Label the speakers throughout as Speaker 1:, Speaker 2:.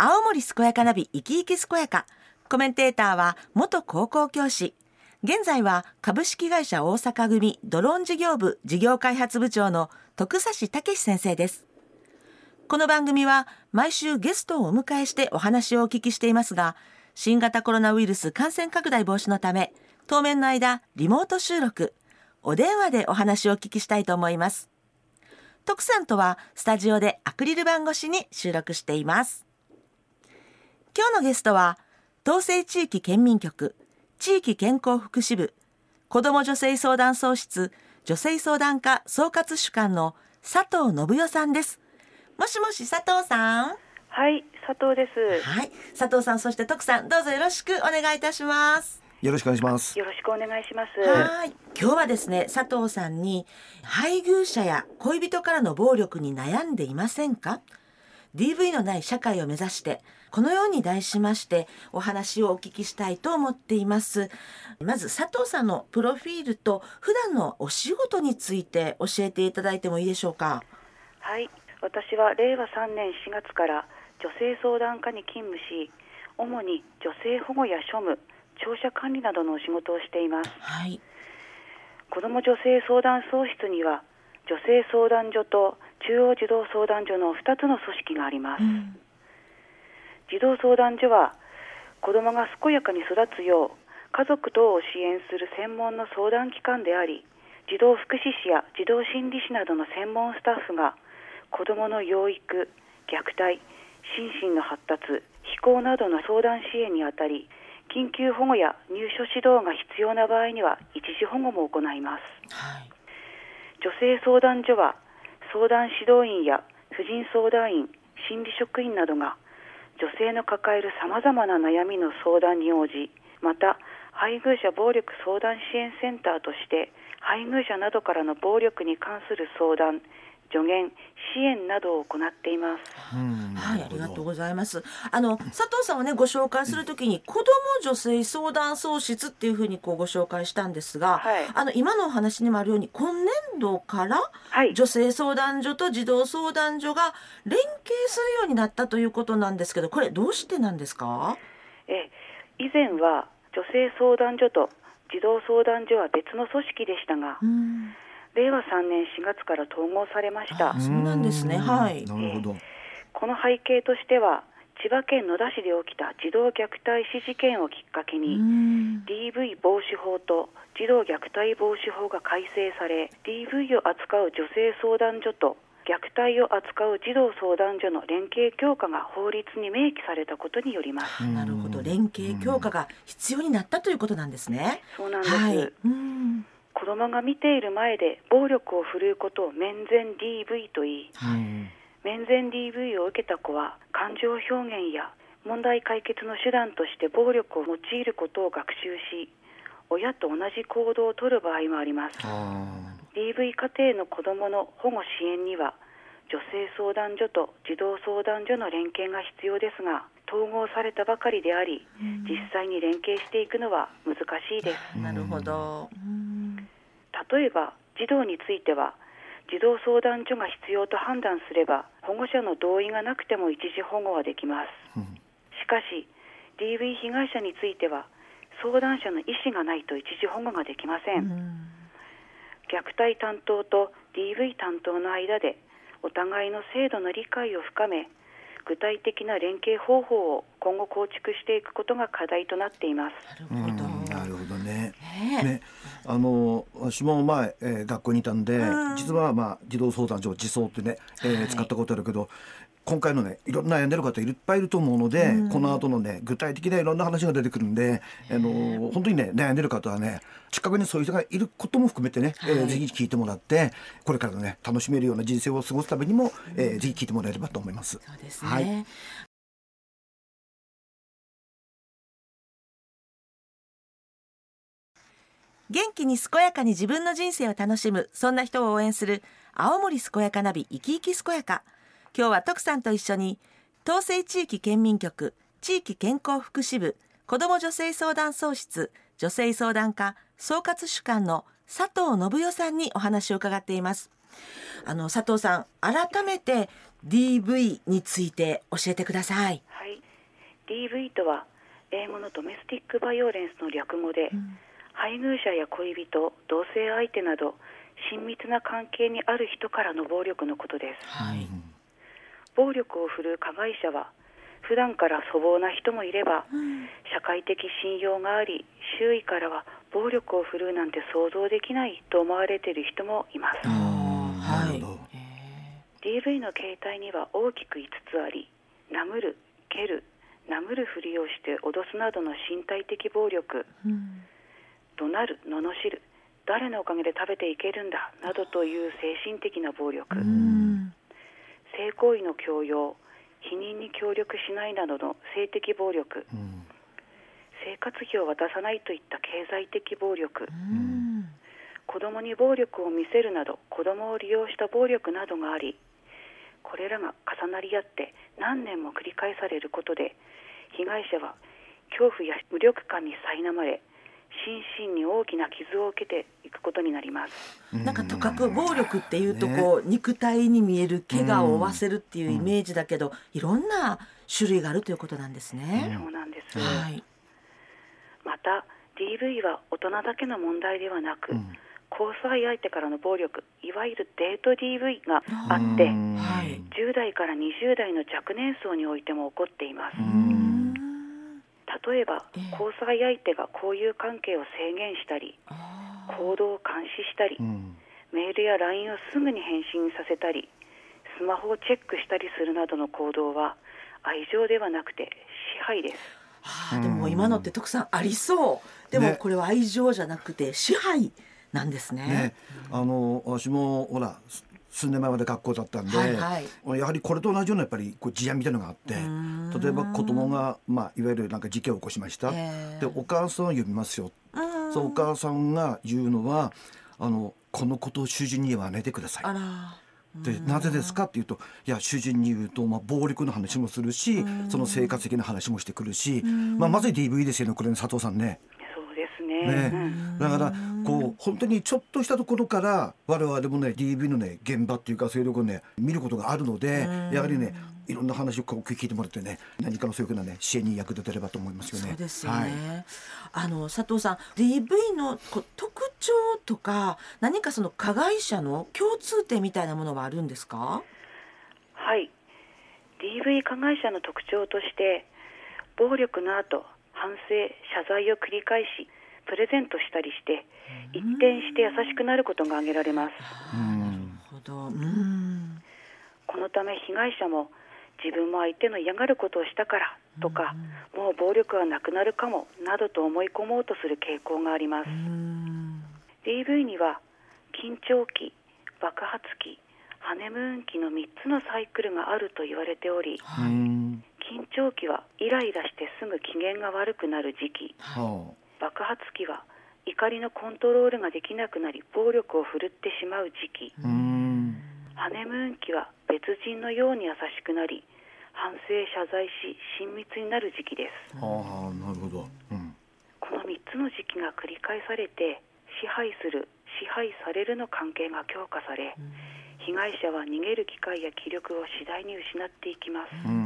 Speaker 1: 青森健やかナビ生き生き健やか。コメンテーターは元高校教師。現在は株式会社大阪組ドローン事業部事業開発部長の徳差武先生です。この番組は毎週ゲストをお迎えしてお話をお聞きしていますが新型コロナウイルス感染拡大防止のため当面の間リモート収録お電話でお話をお聞きしたいと思います。徳さんとはスタジオでアクリル板越しに収録しています。今日のゲストは東西地域県民局地域健康福祉部子ども女性相談総室女性相談課総括主幹の佐藤信代さんです。もしもし佐藤さん？
Speaker 2: はい佐藤です。
Speaker 1: はい。佐藤さんそして徳さんどうぞよろしくお願いいたします。
Speaker 3: よろしくお願いします。
Speaker 2: よろしくお願いします。
Speaker 1: はい。今日はですね佐藤さんに配偶者や恋人からの暴力に悩んでいませんか？DV のない社会を目指してこのように題しましてお話をお聞きしたいと思っています。まず佐藤さんのプロフィールと普段のお仕事について教えていただいてもいいでしょうか？
Speaker 2: はい。私は令和3年4月から女性相談課に勤務し主に女性保護や庶務庁舎管理などのお仕事をしています。
Speaker 1: はい。
Speaker 2: 子ども女性相談総室には女性相談所と中央児童相談所の2つの組織があります、
Speaker 1: うん
Speaker 2: 児童相談所は子どもが健やかに育つよう家族等を支援する専門の相談機関であり児童福祉士や児童心理士などの専門スタッフが子どもの養育虐待心身の発達非行などの相談支援にあたり緊急保護や入所指導が必要な場合には一時保護も行います。
Speaker 1: はい。
Speaker 2: 女性相談所は相談指導員や婦人相談員心理職員などが女性の抱えるさまざまな悩みの相談に応じまた配偶者暴力相談支援センターとして配偶者などからの暴力に関する相談助言支援などを行っています。
Speaker 3: うん
Speaker 1: はい、ありがとうございます。あの佐藤さんをねご紹介するときに子ども女性相談総室っていうふうにこうご紹介したんですが、
Speaker 2: はい。
Speaker 1: あの今のお話にもあるように今年度から
Speaker 2: はい。
Speaker 1: 女性相談所と児童相談所が連携するようになったということなんですけど、これどうしてなんですか？
Speaker 2: え以前は女性相談所と児童相談所は別の組織でしたが
Speaker 1: うん、
Speaker 2: 令和3年4月から統合されました
Speaker 1: あそうなんですね。はい。
Speaker 3: なるほど。
Speaker 2: この背景としては千葉県野田市で起きた児童虐待死事件をきっかけ
Speaker 1: う
Speaker 2: に、
Speaker 1: ん
Speaker 2: DV 防止法と児童虐待防止法が改正され DV を扱う女性相談所と虐待を扱う児童相談所の連携強化が法律に明記されたことによります。
Speaker 1: なるほど、連携強化が必要になったということなんですね。
Speaker 2: そうなんです、
Speaker 1: はい。うん
Speaker 2: 子供が見ている前で暴力を振るうことを面前 DV と言い
Speaker 3: うん。
Speaker 2: 面前 DV を受けた子は感情表現や問題解決の手段として暴力を用いることを学習し親と同じ行動をとる場合もあります。
Speaker 3: あ
Speaker 2: DV 家庭の子どもの保護支援には女性相談所と児童相談所の連携が必要ですが統合されたばかりであり実際に連携していくのは難しいです。
Speaker 1: なるほど。うん
Speaker 2: 例えば児童については児童相談所が必要と判断すれば保護者の同意がなくても一時保護はできます。
Speaker 3: うん。
Speaker 2: しかし DV 被害者については相談者の意思がないと一時保護ができません、
Speaker 1: うん。
Speaker 2: 虐待担当と DV 担当の間でお互いの制度の理解を深め具体的な連携方法を今後構築していくことが課題となっています。
Speaker 3: うん
Speaker 1: なるほど。
Speaker 3: なるほどね。
Speaker 1: ね。
Speaker 3: ね、あの私も前、えー学校にいたんで、
Speaker 1: うん
Speaker 3: 実はまあ児童相談所児相ってね、えー
Speaker 1: はい
Speaker 3: 使ったことあるけど。今回のねいろんな悩んでる方いっぱいいると思うので、
Speaker 1: うん
Speaker 3: この後のね具体的ないろんな話が出てくるんで、あの本当にね悩んでる方はね近くにそういう人がいることも含めてね、えー
Speaker 1: はい
Speaker 3: ぜひ聞いてもらってこれからのね楽しめるような人生を過ごすためにも、えーぜひ聞いてもらえればと思います。
Speaker 1: そうですね。
Speaker 3: はい
Speaker 1: 元気に健やかに自分の人生を楽しむそんな人を応援する青森健やかナビ生き生き健やか。今日は徳さんと一緒に東西地域県民局地域健康福祉部子ども女性相談総室女性相談課総括主幹の佐藤信代さんにお話を伺っています。あの佐藤さん改めて DV について教えてください。
Speaker 2: はい。DV とは英語のドメスティックバイオレンスの略語で、配偶者や恋人同性相手など親密な関係にある人からの暴力のことです。
Speaker 1: はい。
Speaker 2: 暴力を振るう加害者は普段から粗暴な人もいれば社会的信用があり周囲からは暴力を振るうなんて想像できないと思われている人もいます。
Speaker 1: はい。
Speaker 3: なるほど。
Speaker 2: DV の形態には大きく5つあり殴る蹴る殴るふりをして脅すなどの身体的暴力。
Speaker 1: うん
Speaker 2: 怒鳴る罵る誰のおかげで食べていけるんだなどという精神的な暴力、
Speaker 1: うん。
Speaker 2: 性行為の強要否認に協力しないなどの性的暴力。
Speaker 3: うん。
Speaker 2: 生活費を渡さないといった経済的暴力。
Speaker 1: うん。
Speaker 2: 子供に暴力を見せるなど子供を利用した暴力などがありこれらが重なり合って何年も繰り返されることで被害者は恐怖や無力感に苛まれ心身に大きな傷を受けていくことになります。
Speaker 1: なんかとかく暴力っていうと
Speaker 3: ね
Speaker 1: こう肉体に見える怪我を負わせるっていうイメージだけどいろんな種類があるということなんですね。
Speaker 2: そうなんです、
Speaker 1: はい。
Speaker 2: また DV は大人だけの問題ではなく、
Speaker 3: うん。
Speaker 2: 交際相手からの暴力いわゆるデート DV があって
Speaker 3: うん。
Speaker 1: はい。
Speaker 2: 10代から20代の若年層においても起こっています。
Speaker 1: うん
Speaker 2: 例えば
Speaker 1: ええ。
Speaker 2: 交際相手が交友関係を制限したり
Speaker 1: あ
Speaker 2: 行動を監視したり
Speaker 3: うん。
Speaker 2: メールや LINE をすぐに返信させたりスマホをチェックしたりするなどの行動は愛情ではなくて支配です。
Speaker 1: ーあーでも今のって徳さんありそう。でも
Speaker 3: ね。
Speaker 1: これは愛情じゃなくて支配なんですね。
Speaker 3: ね、あの私もほらす数年前まで学校だったんで、
Speaker 1: はいはい。
Speaker 3: やはりこれと同じようなやっぱりこう事案みたいなのがあって
Speaker 1: ん。
Speaker 3: 例えば子供がまあいわゆるなんか事件を起こしました、
Speaker 1: ええ。
Speaker 3: でお母さんを呼びますよ、
Speaker 1: うん。
Speaker 3: そうお母さんが言うのはあのこのことを主人に言わないでください。でなぜですかっていうといや主人に言うと、まあ、暴力の話もするしその生活的な話もしてくるし、まあ、まさに DV ですよねこれね佐藤さんね。
Speaker 2: ですね
Speaker 3: ね
Speaker 2: うん
Speaker 3: だからこう本当にちょっとしたところから我々もね DV のね現場っていうかそういうところね見ることがあるのでやはりねいろんな話をこう聞いてもらってね何かのそういうふうなね支援に役立てればと思いますよね。
Speaker 1: そうですよ
Speaker 3: はい
Speaker 1: ね。あの佐藤さん DV のこう特徴とか何かその加害者の共通点みたいなものはあるんですか？
Speaker 2: はい DV 加害者の特徴として暴力の後反省謝罪を繰り返しプレゼントしたりして一転して優しくなることが挙げられます。このため被害者も自分も相手の嫌がることをしたからとかもう暴力はなくなるかもなどと思い込もうとする傾向があります。
Speaker 1: うん。
Speaker 2: DV には緊張期爆発期ハネムーン期の3つのサイクルがあると言われており緊張期はイライラしてすぐ機嫌が悪くなる時期。
Speaker 3: は
Speaker 2: 爆発期は怒りのコントロールができなくなり暴力を振るってしまう時期。ハネムーン期は別人のように優しくなり反省謝罪し親密になる時期です。
Speaker 3: ああなるほど。うん。
Speaker 2: この3つの時期が繰り返されて支配する支配されるの関係が強化され被害者は逃げる機会や気力を次第に失っていきます。
Speaker 3: うん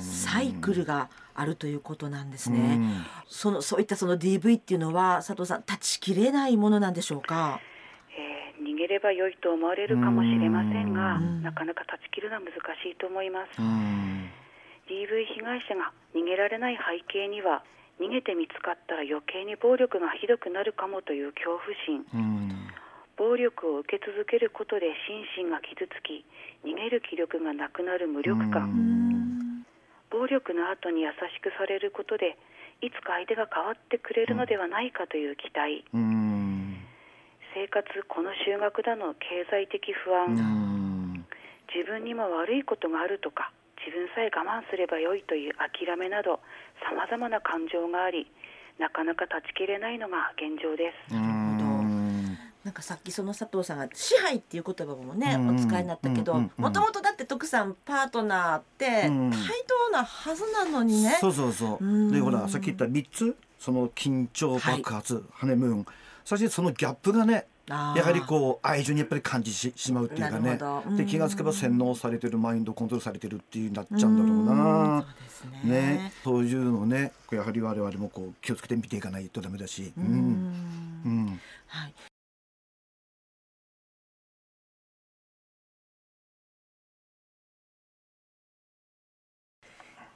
Speaker 1: サイクルがあるということなんです
Speaker 3: う
Speaker 1: ね。
Speaker 3: ん。
Speaker 1: そのそういったその DV っていうのは佐藤さん断ち切れないものなんでしょうか？
Speaker 2: えー逃げれば良いと思われるかもしれませんが
Speaker 1: うん。
Speaker 2: なかなか断ち切るのは難しいと思います。
Speaker 3: うん。
Speaker 2: DV 被害者が逃げられない背景には逃げて見つかったら余計に暴力がひどくなるかもという恐怖心。
Speaker 3: うん。
Speaker 2: 暴力を受け続けることで心身が傷つき逃げる気力がなくなる無力
Speaker 3: う
Speaker 2: 感
Speaker 1: ん
Speaker 2: 暴力の後に優しくされることでいつか相手が変わってくれるのではないかという期待。
Speaker 3: うん。
Speaker 2: 生活この就学だの経済的不
Speaker 3: う
Speaker 2: 安
Speaker 3: ん。
Speaker 2: 自分にも悪いことがあるとか自分さえ我慢すればよいという諦めなどさまざまな感情がありなかなか断ち切れないのが現状です。
Speaker 3: うん
Speaker 1: なんかさっきその佐藤さんが支配っていう言葉もね、
Speaker 3: うん
Speaker 1: お使いになったけど
Speaker 3: うんうんうん
Speaker 1: もともとだって徳さんパートナーって
Speaker 3: うん。
Speaker 1: 対等なはずなのにね、
Speaker 3: そうそうそう。
Speaker 1: うん。
Speaker 3: でほらさっき言った3つ。その緊張爆発、ハネムーン。そしてそのギャップがねやはりこう愛情にやっぱり感じししまうっていうか
Speaker 1: な
Speaker 3: ね
Speaker 1: るほど。
Speaker 3: で気がつけば洗脳されてるマインドコントロールされてるっていうなっちゃうんだろうな。
Speaker 1: そうね。
Speaker 3: ね。そういうのをねやはり我々もこう気をつけて見ていかないとダメだし。う
Speaker 1: うんん。
Speaker 3: うん。
Speaker 1: はい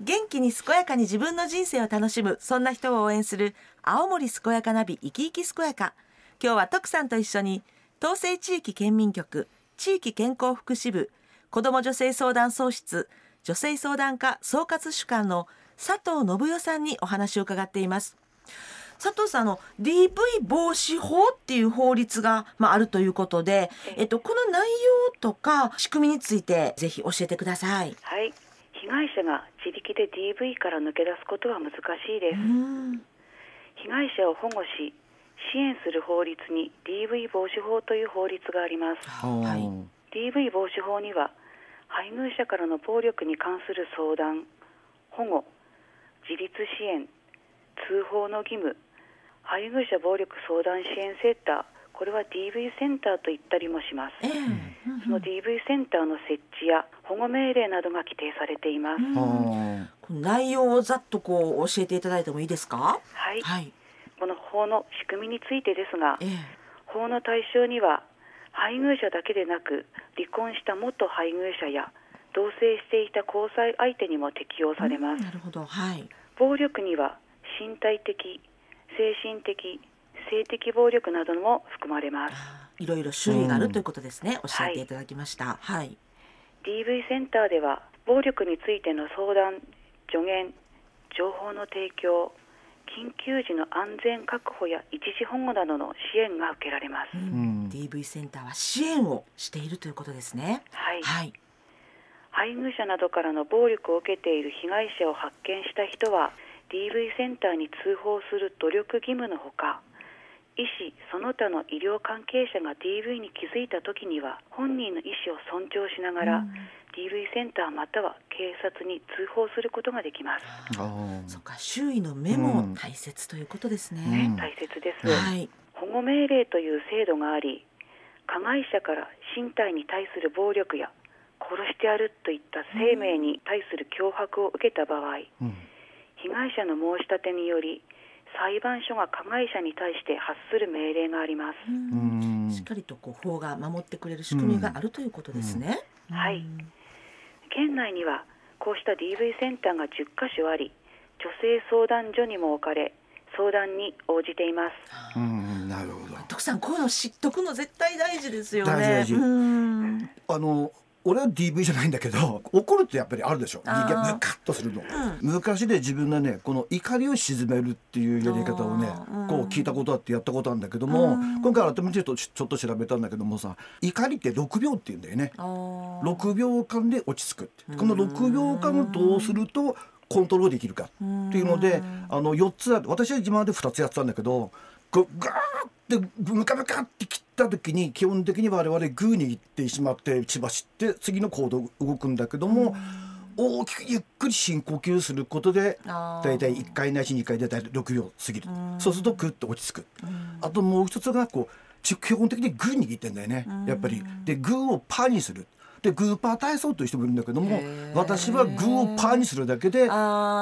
Speaker 1: 元気に健やかに自分の人生を楽しむそんな人を応援する青森健やかナビ生き生き健やか。今日は徳さんと一緒に東西地域県民局地域健康福祉部子ども女性相談総室女性相談課総括主幹の佐藤信代さんにお話を伺っています。佐藤さんあの DV 防止法っていう法律が、まあ、あるということで、えっと、この内容とか仕組みについてぜひ教えてください。
Speaker 2: はい。被害者が自力で DV から抜け出すことは難しいです。
Speaker 1: うん。
Speaker 2: 被害者を保護し支援する法律に DV 防止法という法律があります。
Speaker 1: はい。
Speaker 2: DV 防止法には配偶者からの暴力に関する相談保護自立支援通報の義務配偶者暴力相談支援センターこれは DV センターと言ったりもします。
Speaker 1: ええ。
Speaker 2: その DV センターの設置や保護命令などが規定されています、
Speaker 1: 内容をざっとこう教えていただいてもいいですか？
Speaker 2: はい、
Speaker 1: はい。
Speaker 2: この法の仕組みについてですが
Speaker 1: ええ。
Speaker 2: 法の対象には配偶者だけでなく離婚した元配偶者や同棲していた交際相手にも適用されます、
Speaker 1: なるほど。はい。
Speaker 2: 暴力には身体的精神的性的暴力なども含まれます。
Speaker 1: いろいろ種類がある
Speaker 3: うん
Speaker 1: ということですね、教えていただきました。はい、
Speaker 2: DV センターでは暴力についての相談助言情報の提供緊急時の安全確保や一時保護などの支援が受けられます、
Speaker 1: うん。
Speaker 3: うん。
Speaker 1: DV センターは支援をしているということですね。
Speaker 2: はい。
Speaker 1: はい。
Speaker 2: 配偶者などからの暴力を受けている被害者を発見した人は DV センターに通報する努力義務のほか医師その他の医療関係者が DV に気づいた時には本人の意思を尊重しながら、
Speaker 1: うん。
Speaker 2: DV センターまたは警察に通報することができます、
Speaker 3: あ
Speaker 1: そっか周囲の目も大切ということですね、
Speaker 3: うん。
Speaker 2: 大切です、
Speaker 1: はい。
Speaker 2: 保護命令という制度があり加害者から身体に対する暴力や殺してやるといった生命に対する脅迫を受けた場合、
Speaker 3: うん。
Speaker 2: 被害者の申し立てにより裁判所が加害者に対して発する命令があります、
Speaker 3: うん。
Speaker 1: しっかりとこう法が守ってくれる仕組みがあるということですね、
Speaker 2: うん。はい。県内にはこうした DV センターが10カ所あり女性相談所にも置かれ相談に応じています。
Speaker 3: うんなるほど。
Speaker 1: 徳さんこういうの知っとくの絶対大事ですよね。
Speaker 3: 大事大事。
Speaker 1: うん。
Speaker 3: あの俺は DV じゃないんだけど怒るってやっぱりあるでしょ。ムカッとするの、昔で自分がねこの怒りを鎮めるっていうやり方をね
Speaker 1: うん。
Speaker 3: こう聞いたことあってやったことあるんだけども、
Speaker 1: うん。
Speaker 3: 今回改めてちょっとちょっと調べたんだけどもさ怒りって6秒って言うんだよね。
Speaker 1: あー。
Speaker 3: 6秒間で落ち着くって。
Speaker 1: うん。
Speaker 3: この6秒間をどうするとコントロールできるかっていうのであの4つ私は今まで2つやってたんだけどこうガーってムカムカって切った時に基本的に我々グー握ってしまって血走って次の行動動くんだけども大きくゆっくり深呼吸することで大体1回ないし2回で大体6秒過ぎる。
Speaker 1: うん。
Speaker 3: そうするとグッと落ち着く。
Speaker 1: うん。
Speaker 3: あともう一つがこうち基本的にグー握ってんだよね。
Speaker 1: うん。
Speaker 3: やっぱり。でグーをパーにするでグーパー体操という人もいるんだけども私はグーをパーにするだけで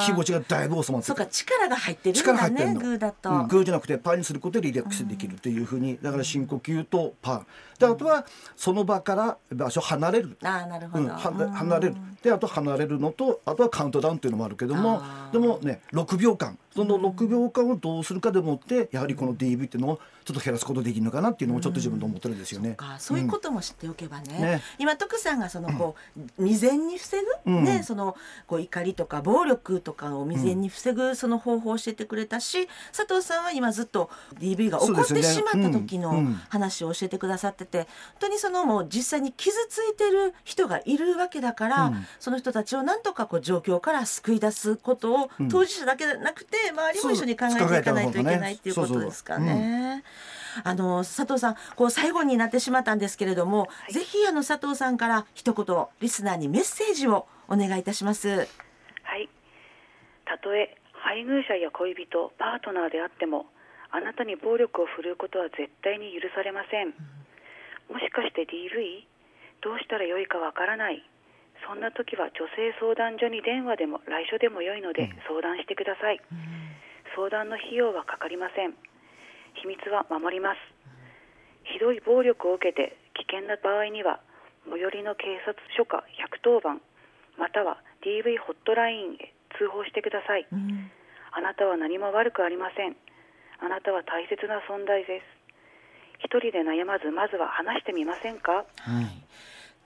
Speaker 3: 気持ちがだいぶ収まって
Speaker 1: そうか力が入ってるんだね
Speaker 3: 力入ってんの。
Speaker 1: グーだと、
Speaker 3: うん、グーじゃなくてパーにすることでリラックスできるっていうふうにだから深呼吸とパー。であとはその場から場所離れる。
Speaker 1: ああなるほ
Speaker 3: うん、
Speaker 1: ど、
Speaker 3: は
Speaker 1: うん
Speaker 3: 離れる。であと離れるのとあとはカウントダウンっていうのもあるけどもでもね6秒間その6秒間をどうするかでもってやはりこの DV っていうのをちょっと減らすことできるのかなっていうのもちょっと自分で思ってるんですよね。
Speaker 1: か。そういうことも知っておけばね,、
Speaker 3: ね。
Speaker 1: 今徳さんがそのこう未然に防ぐ、
Speaker 3: うん。
Speaker 1: ねそのこう怒りとか暴力とかを未然に防ぐその方法を教えてくれたし、佐藤さんは今ずっと DV が起こってしまった時の
Speaker 3: うん。うん。
Speaker 1: 話を教えてくださってて本当にそのもう実際に傷ついてる人がいるわけだから、
Speaker 3: うん。
Speaker 1: その人たちをなんとかこう状況から救い出すことを
Speaker 3: うん。
Speaker 1: 当事者だけでなくて周りも一緒に考えていかないといけないっていうことですかね。あの佐藤さんこう最後になってしまったんですけれども、ぜひあの佐藤さんから一言リスナーにメッセージをお願いいたします。
Speaker 2: はい。たとえ配偶者や恋人パートナーであってもあなたに暴力を振るうことは絶対に許されません、もしかして DV? どうしたらよいかわからない？そんな時は女性相談所に電話でも来所でもよいので相談してください、相談の費用はかかりません。秘密は守ります。ひどい暴力を受けて危険な場合には最寄りの警察署か110番または DV ホットラインへ通報してください、
Speaker 1: うん。
Speaker 2: あなたは何も悪くありません。あなたは大切な存在です。一人で悩まずまずは話してみませんか？
Speaker 1: はい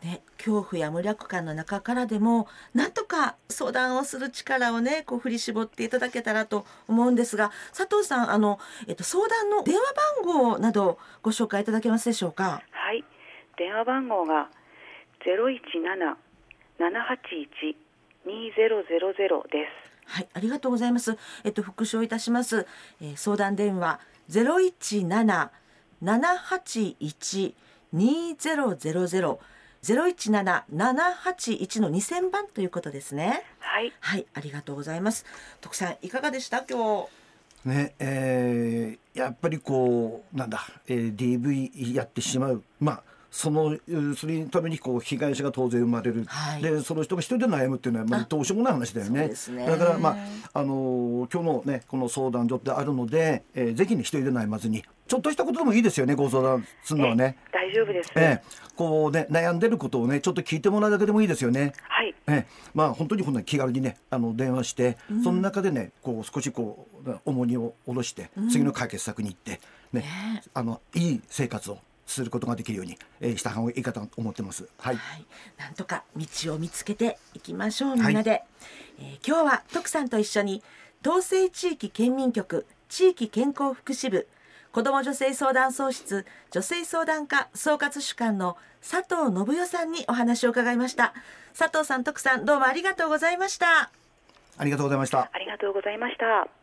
Speaker 1: ね、恐怖や無力感の中からでもなんとか相談をする力をねこう振り絞っていただけたらと思うんですが佐藤さんあの、えっと、相談の電話番号などご紹介いただけますでしょうか？
Speaker 2: はい電話番号が017-781-2000です
Speaker 1: はい、ありがとうございます。えっと復唱いたします。えー相談電話ゼゼロ一七七八一の二千番ということですね。
Speaker 2: はい
Speaker 1: はい、ありがとうございます。徳さんいかがでした？今日。
Speaker 3: ねえーやっぱりこうなんだ、えー DV やってしまうまあそのえーそれのためにこう被害者が当然生まれる、
Speaker 1: はい。
Speaker 3: でその人が一人で悩むっていうのはまあ
Speaker 1: あ
Speaker 3: どうしようもない話だよね。
Speaker 1: ね。
Speaker 3: だからまああのー今日のねこの相談所ってあるので、えーぜひね一人で悩まずにちょっとしたことでもいいですよねご相談するのはね。
Speaker 2: 大丈夫です、
Speaker 3: ええこうね悩んでることをねちょっと聞いてもらうだけでもいいですよね。
Speaker 2: はい。
Speaker 3: ええ、まあ本当にこんな気軽にねあの電話して、その中でねこう少しこう重荷を下ろして、次の解決策に行ってね
Speaker 1: ね。
Speaker 3: あのいい生活をすることができるように、えーした方がいいかと思ってます。はい。
Speaker 1: はい、なんとか道を見つけていきましょうみんなで、えー今日は徳さんと一緒に東西地域県民局地域健康福祉部子ども女性相談総室女性相談課総括主幹の佐藤信代さんにお話を伺いました佐藤さん徳さんどうもありがとうございました
Speaker 3: ありがとうございました。
Speaker 2: ありがとうございました